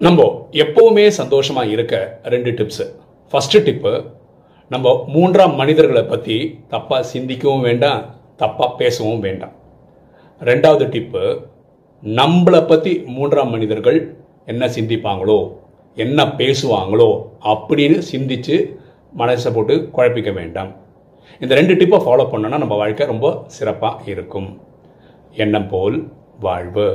நம்ம எப்பவுமே சந்தோஷமா இருக்க ரெண்டு டிப்ஸ் ஃபர்ஸ்ட் டிப்பு நம்ம மூன்றாம் மனிதர்களை பற்றி தப்பாக சிந்திக்கவும் வேண்டாம் தப்பாக பேசவும் வேண்டாம். ரெண்டாவது டிப்பு நம்மளை பற்றி மூன்றாம் மனிதர்கள் என்ன சிந்திப்பாங்களோ என்ன பேசுவாங்களோ அப்படின்னு சிந்திச்சு மனசை போட்டு குழப்பிக்க வேண்டாம். இந்த ரெண்டு டிப்பை ஃபாலோ பண்ணோன்னா நம்ம வாழ்க்கை ரொம்ப சிறப்பாக இருக்கும். எண்ணம் போல் வாழ்வு.